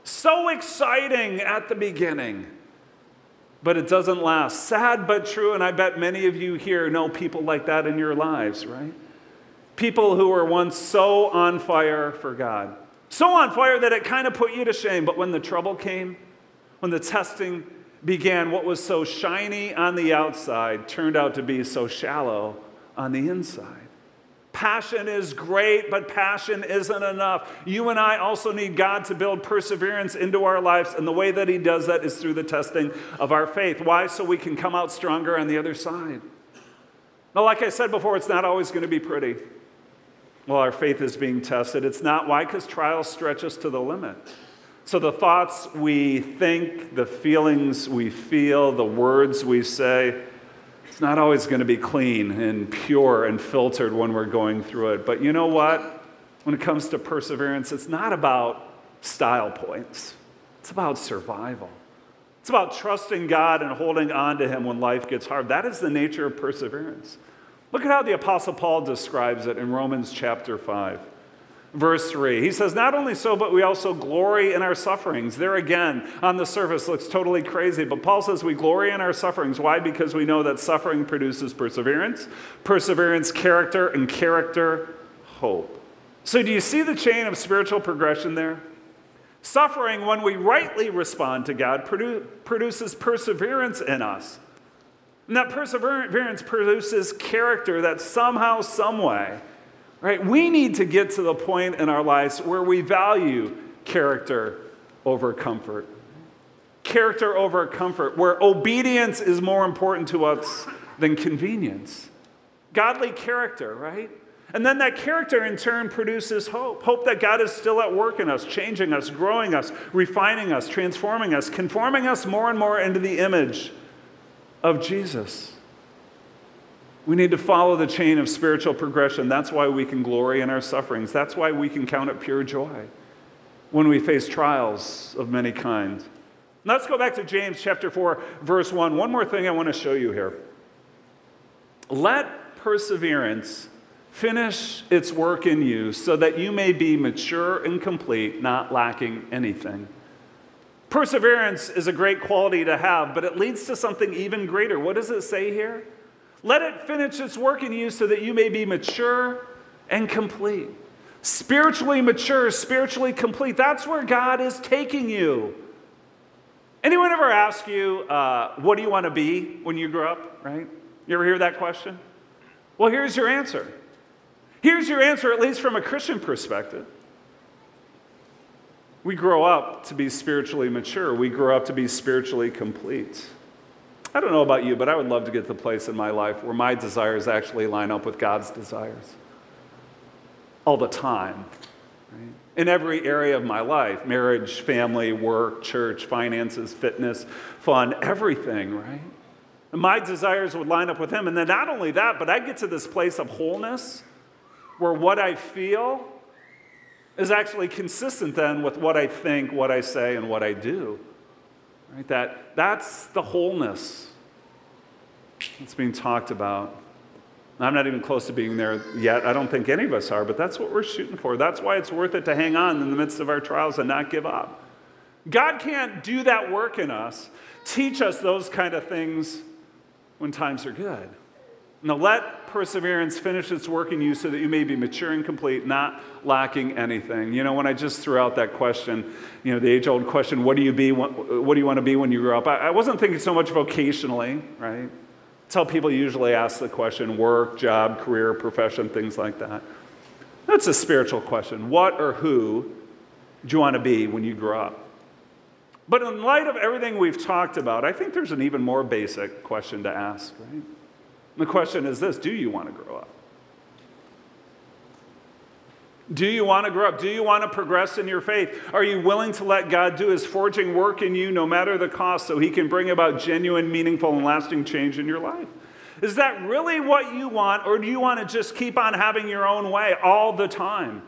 So exciting at the beginning, but it doesn't last. Sad but true, and I bet many of you here know people like that in your lives, right? People who were once so on fire for God, so on fire that it kind of put you to shame. But when the trouble came, when the testing began, what was so shiny on the outside turned out to be so shallow on the inside. Passion is great, but passion isn't enough. You and I also need God to build perseverance into our lives, and the way that He does that is through the testing of our faith. Why? So we can come out stronger on the other side. Now, like I said before, it's not always going to be pretty. Well, our faith is being tested. It's not. Why? Because trials stretch us to the limit. So the thoughts we think, the feelings we feel, the words we say, it's not always going to be clean and pure and filtered when we're going through it. But you know what? When it comes to perseverance, it's not about style points, it's about survival. It's about trusting God and holding on to Him when life gets hard. That is the nature of perseverance. Look at how the Apostle Paul describes it in Romans chapter 5 verse 3. He says, Not only so, but we also glory in our sufferings. There again, on the surface, looks totally crazy, but Paul says we glory in our sufferings. Why? Because we know that suffering produces perseverance, perseverance, character, and character, hope. So, do you see the chain of spiritual progression there? Suffering, when we rightly respond to God, produ- produces perseverance in us. And that perseverance produces character that somehow, someway, Right? We need to get to the point in our lives where we value character over comfort. Character over comfort, where obedience is more important to us than convenience. Godly character, right? And then that character in turn produces hope. Hope that God is still at work in us, changing us, growing us, refining us, transforming us, conforming us more and more into the image of Jesus. We need to follow the chain of spiritual progression. That's why we can glory in our sufferings. That's why we can count it pure joy when we face trials of many kinds. Let's go back to James chapter 4, verse 1. One more thing I want to show you here. Let perseverance finish its work in you so that you may be mature and complete, not lacking anything. Perseverance is a great quality to have, but it leads to something even greater. What does it say here? Let it finish its work in you so that you may be mature and complete. Spiritually mature, spiritually complete. That's where God is taking you. Anyone ever ask you, uh, what do you want to be when you grow up, right? You ever hear that question? Well, here's your answer. Here's your answer, at least from a Christian perspective. We grow up to be spiritually mature, we grow up to be spiritually complete. I don't know about you, but I would love to get to the place in my life where my desires actually line up with God's desires all the time. Right? In every area of my life marriage, family, work, church, finances, fitness, fun, everything, right? And my desires would line up with Him. And then not only that, but I get to this place of wholeness where what I feel is actually consistent then with what I think, what I say, and what I do. Right? That, that's the wholeness that's being talked about. I'm not even close to being there yet. I don't think any of us are, but that's what we're shooting for. That's why it's worth it to hang on in the midst of our trials and not give up. God can't do that work in us, teach us those kind of things when times are good. Now, let perseverance finish its work in you so that you may be mature and complete, not lacking anything. You know, when I just threw out that question, you know, the age old question, what do you be, what, what, do you want to be when you grow up? I, I wasn't thinking so much vocationally, right? It's how people usually ask the question work, job, career, profession, things like that. That's a spiritual question. What or who do you want to be when you grow up? But in light of everything we've talked about, I think there's an even more basic question to ask, right? The question is this Do you want to grow up? Do you want to grow up? Do you want to progress in your faith? Are you willing to let God do his forging work in you no matter the cost so he can bring about genuine, meaningful, and lasting change in your life? Is that really what you want, or do you want to just keep on having your own way all the time?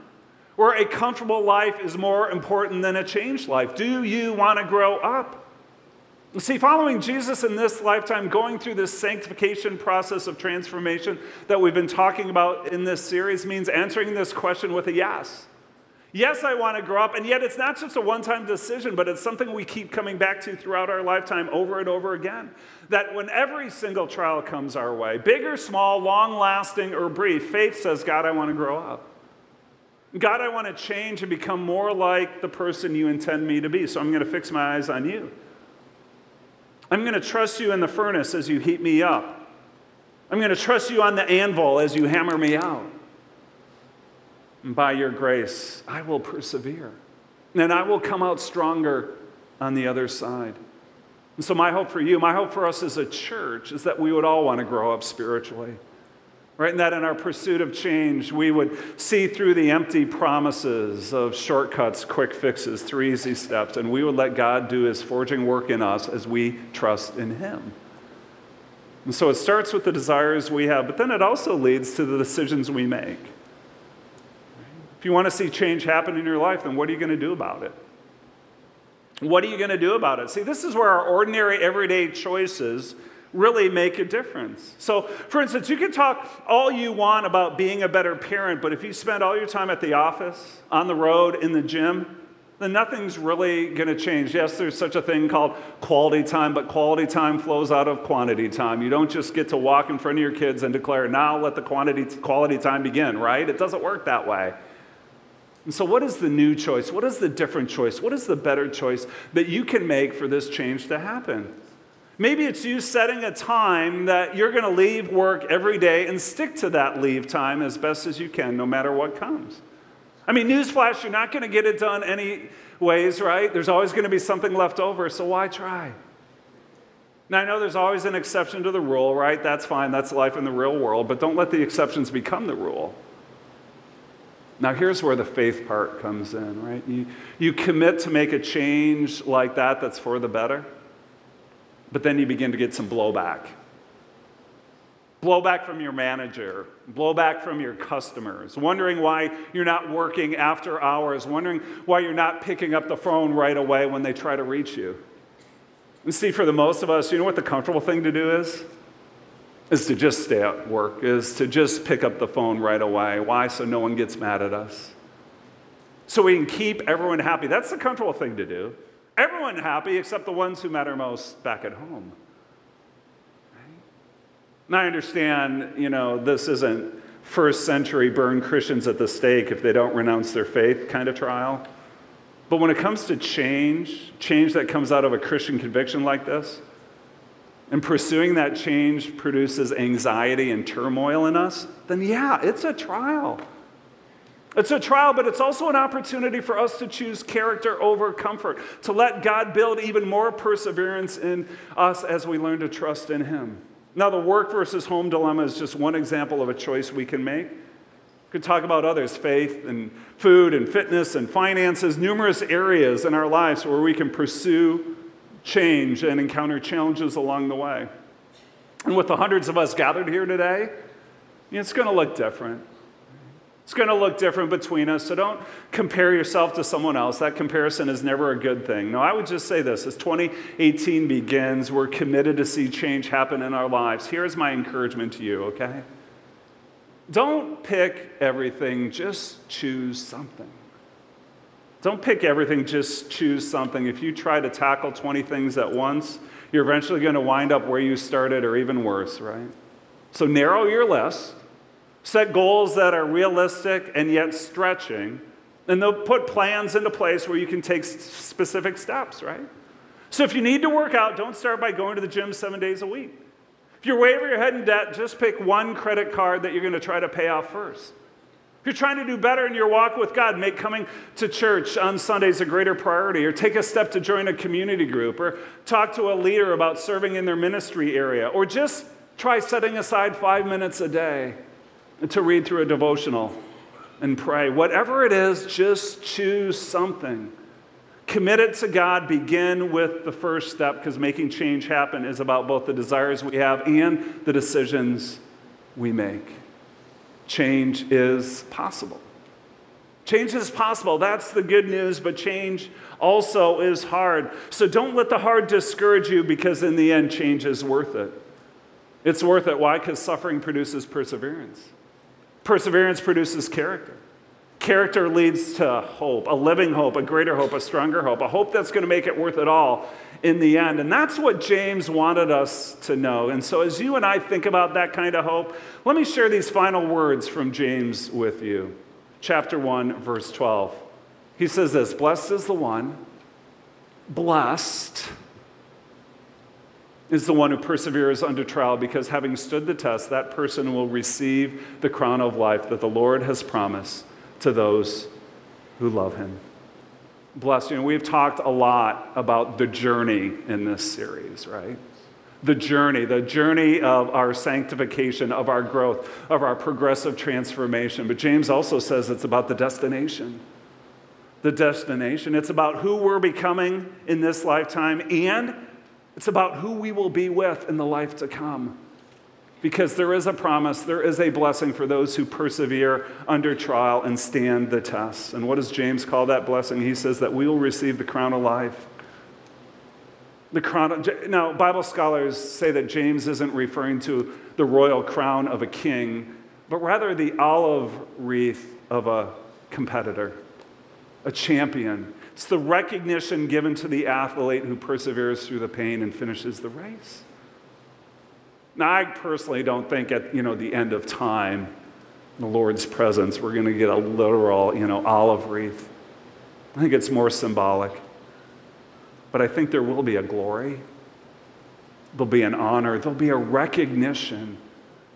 Where a comfortable life is more important than a changed life? Do you want to grow up? See, following Jesus in this lifetime, going through this sanctification process of transformation that we've been talking about in this series means answering this question with a yes. Yes, I want to grow up, and yet it's not just a one time decision, but it's something we keep coming back to throughout our lifetime over and over again. That when every single trial comes our way, big or small, long lasting or brief, faith says, God, I want to grow up. God, I want to change and become more like the person you intend me to be, so I'm going to fix my eyes on you. I'm going to trust you in the furnace as you heat me up. I'm going to trust you on the anvil as you hammer me out. And by your grace, I will persevere. And I will come out stronger on the other side. And so, my hope for you, my hope for us as a church, is that we would all want to grow up spiritually. Right? And that in our pursuit of change, we would see through the empty promises of shortcuts, quick fixes, three easy steps, and we would let God do his forging work in us as we trust in him. And so it starts with the desires we have, but then it also leads to the decisions we make. If you want to see change happen in your life, then what are you going to do about it? What are you going to do about it? See, this is where our ordinary, everyday choices really make a difference. So, for instance, you can talk all you want about being a better parent, but if you spend all your time at the office, on the road, in the gym, then nothing's really going to change. Yes, there's such a thing called quality time, but quality time flows out of quantity time. You don't just get to walk in front of your kids and declare, now let the quantity, quality time begin, right? It doesn't work that way. And so, what is the new choice? What is the different choice? What is the better choice that you can make for this change to happen? Maybe it's you setting a time that you're going to leave work every day and stick to that leave time as best as you can, no matter what comes. I mean, newsflash, you're not going to get it done anyways, right? There's always going to be something left over, so why try? Now, I know there's always an exception to the rule, right? That's fine, that's life in the real world, but don't let the exceptions become the rule. Now, here's where the faith part comes in, right? You, you commit to make a change like that that's for the better, but then you begin to get some blowback. Blowback from your manager, blowback from your customers, wondering why you're not working after hours, wondering why you're not picking up the phone right away when they try to reach you. And see, for the most of us, you know what the comfortable thing to do is? is to just stay at work, is to just pick up the phone right away. Why? So no one gets mad at us. So we can keep everyone happy. That's the comfortable thing to do. Everyone happy except the ones who matter most back at home. Now I understand, you know, this isn't first century burn Christians at the stake if they don't renounce their faith kind of trial. But when it comes to change, change that comes out of a Christian conviction like this, and pursuing that change produces anxiety and turmoil in us, then yeah, it's a trial. It's a trial, but it's also an opportunity for us to choose character over comfort, to let God build even more perseverance in us as we learn to trust in Him. Now, the work versus home dilemma is just one example of a choice we can make. We could talk about others faith and food and fitness and finances, numerous areas in our lives where we can pursue change and encounter challenges along the way. And with the hundreds of us gathered here today, it's going to look different. It's going to look different between us, so don't compare yourself to someone else. That comparison is never a good thing. No, I would just say this as 2018 begins, we're committed to see change happen in our lives. Here's my encouragement to you, okay? Don't pick everything, just choose something. Don't pick everything, just choose something. If you try to tackle 20 things at once, you're eventually going to wind up where you started or even worse, right? So narrow your list, set goals that are realistic and yet stretching, and they'll put plans into place where you can take specific steps, right? So if you need to work out, don't start by going to the gym seven days a week. If you're way over your head in debt, just pick one credit card that you're going to try to pay off first If you're trying to do better in your walk with God, make coming to church on Sundays a greater priority, or take a step to join a community group, or talk to a leader about serving in their ministry area, or just try setting aside five minutes a day to read through a devotional and pray. Whatever it is, just choose something. Commit it to God. Begin with the first step because making change happen is about both the desires we have and the decisions we make change is possible. Change is possible. That's the good news, but change also is hard. So don't let the hard discourage you because, in the end, change is worth it. It's worth it. Why? Because suffering produces perseverance. Perseverance produces character. Character leads to hope, a living hope, a greater hope, a stronger hope, a hope that's going to make it worth it all in the end. And that's what James wanted us to know. And so, as you and I think about that kind of hope, let me share these final words from James with you. Chapter 1, verse 12. He says this Blessed is the one, blessed is the one who perseveres under trial because having stood the test, that person will receive the crown of life that the Lord has promised to those who love him. Bless You know, we've talked a lot about the journey in this series, right? The journey, the journey of our sanctification, of our growth, of our progressive transformation. But James also says it's about the destination. The destination. It's about who we're becoming in this lifetime, and it's about who we will be with in the life to come. Because there is a promise, there is a blessing for those who persevere under trial and stand the test. And what does James call that blessing? He says that we will receive the crown of life. The crown of, now, Bible scholars say that James isn't referring to the royal crown of a king, but rather the olive wreath of a competitor, a champion. It's the recognition given to the athlete who perseveres through the pain and finishes the race. Now, I personally don't think at you know the end of time, the Lord's presence, we're going to get a literal you know olive wreath. I think it's more symbolic. But I think there will be a glory. There'll be an honor. There'll be a recognition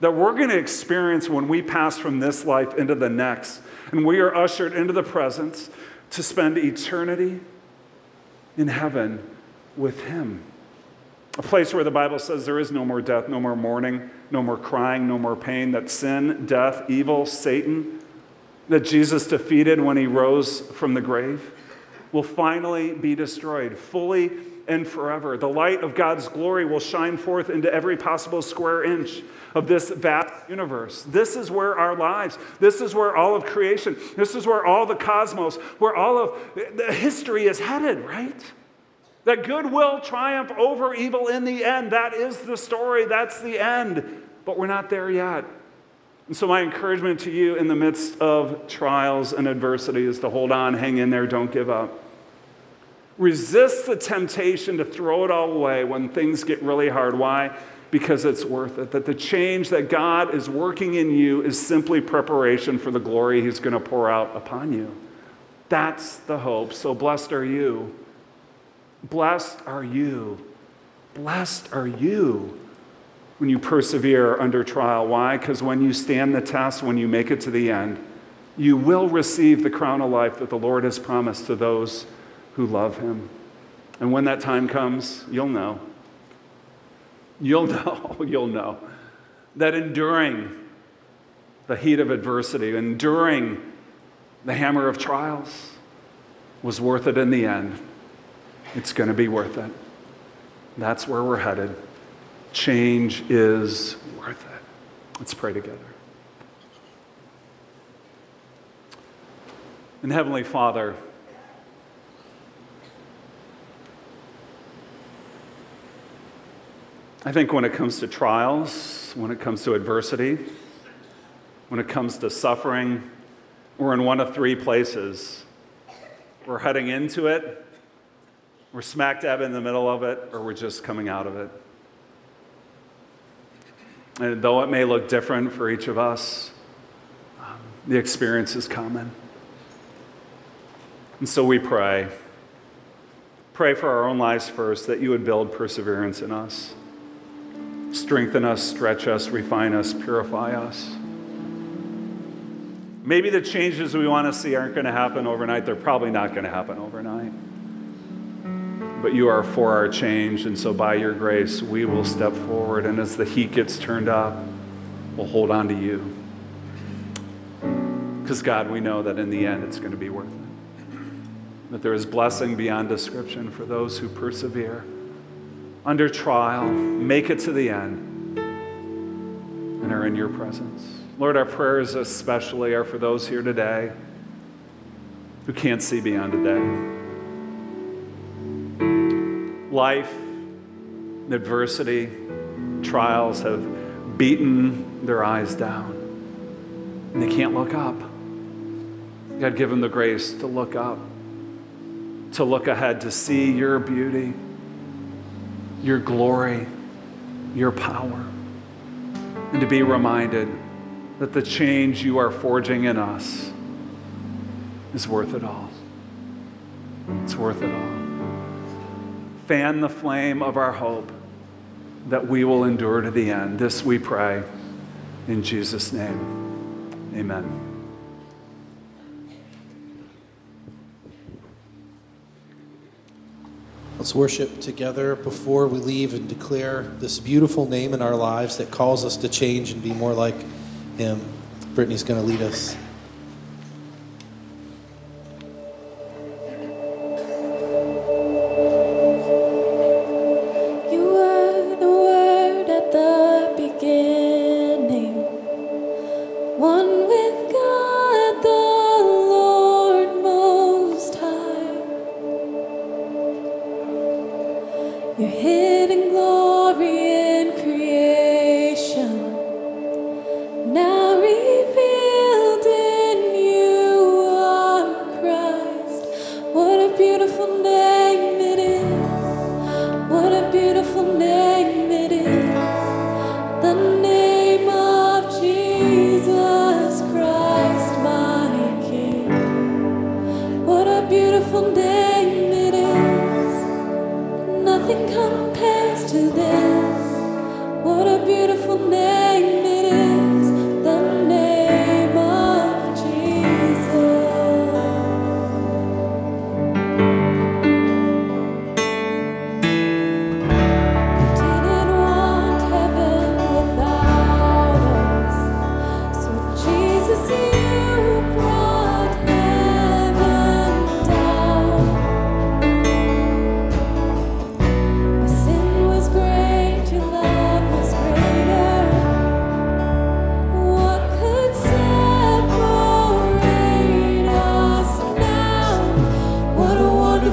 that we're going to experience when we pass from this life into the next. And we are ushered into the presence to spend eternity in heaven with Him. A place where the Bible says there is no more death, no more mourning, no more crying, no more pain, that sin, death, evil, Satan, that Jesus defeated when he rose from the grave, will finally be destroyed fully and forever. The light of God's glory will shine forth into every possible square inch of this vast universe. This is where our lives, this is where all of creation, this is where all the cosmos, where all of the history is headed, right? That good will triumph over evil in the end. That is the story. That's the end. But we're not there yet. And so, my encouragement to you in the midst of trials and adversity is to hold on, hang in there, don't give up. Resist the temptation to throw it all away when things get really hard. Why? Because it's worth it. That the change that God is working in you is simply preparation for the glory He's going to pour out upon you. That's the hope. So, blessed are you Blessed are you. Blessed are you when you persevere under trial. Why? Because when you stand the test, when you make it to the end, you will receive the crown of life that the Lord has promised to those who love him. And when that time comes, you'll know. You'll know, you'll know that enduring the heat of adversity, enduring the hammer of trials, was worth it in the end. It's going to be worth it. That's where we're headed. Change is worth it. Let's pray together. And Heavenly Father, I think when it comes to trials, when it comes to adversity, when it comes to suffering, we're in one of three places. We're heading into it, we're smack dab in the middle of it, or we're just coming out of it. And though it may look different for each of us, um, the experience is common. And so we pray. Pray for our own lives first that you would build perseverance in us. Strengthen us, stretch us, refine us, purify us. Maybe the changes we want to see aren't going to happen overnight. They're probably not going to happen overnight but you are for our change. And so, by your grace, we will step forward. And as the heat gets turned up, we'll hold on to you. Because, God, we know that in the end, it's going to be worth it. That there is blessing beyond description for those who persevere under trial, make it to the end, and are in your presence. Lord, our prayers especially are for those here today who can't see beyond today life, adversity, trials have beaten their eyes down. And they can't look up. God, give them the grace to look up, to look ahead, to see your beauty, your glory, your power, and to be reminded that the change you are forging in us is worth it all. It's worth it all. Fan the flame of our hope that we will endure to the end. This we pray in Jesus' name. Amen. Let's worship together before we leave and declare this beautiful name in our lives that calls us to change and be more like Him. Brittany's going to lead us.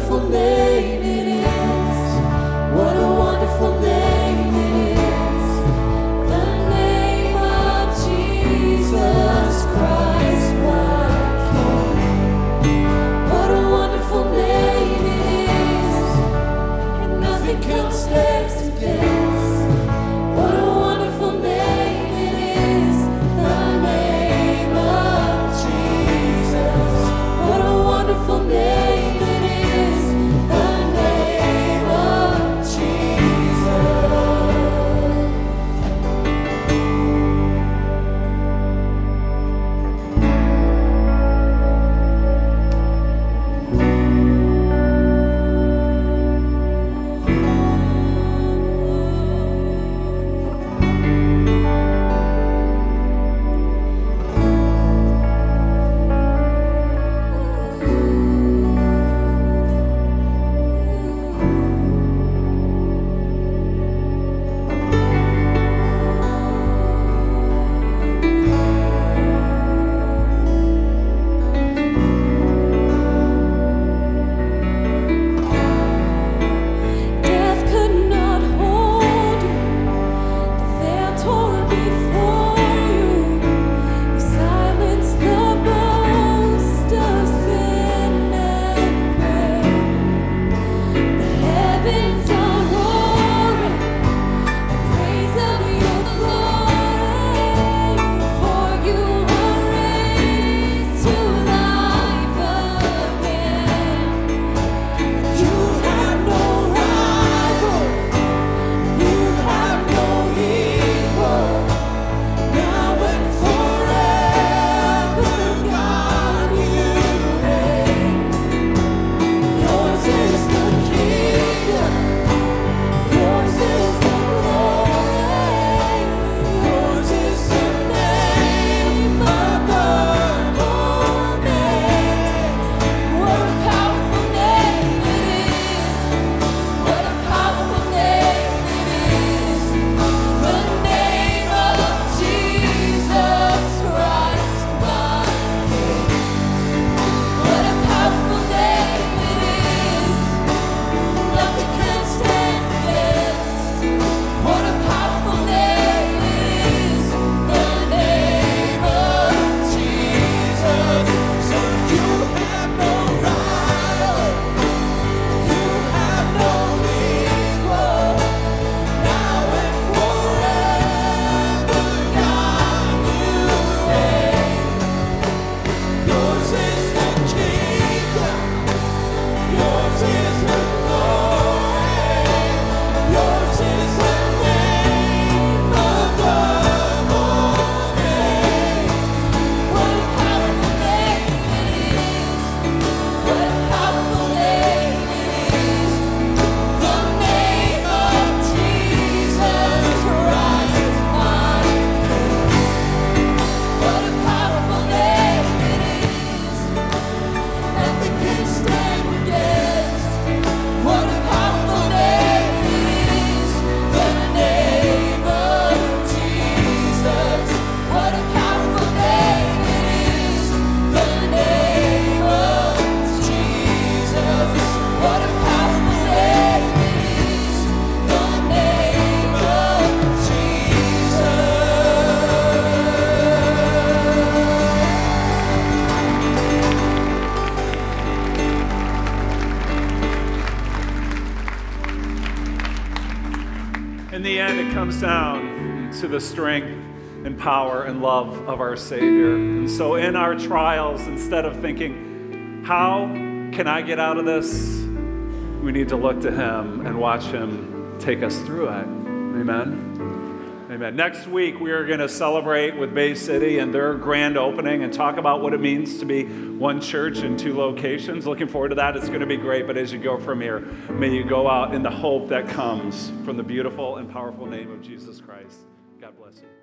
faithfulness. The strength and power and love of our Savior. And so, in our trials, instead of thinking, how can I get out of this? We need to look to Him and watch Him take us through it. Amen. Amen. Next week, we are going to celebrate with Bay City and their grand opening and talk about what it means to be one church in two locations. Looking forward to that. It's going to be great. But as you go from here, may you go out in the hope that comes from the beautiful and powerful name of Jesus Christ. God bless you.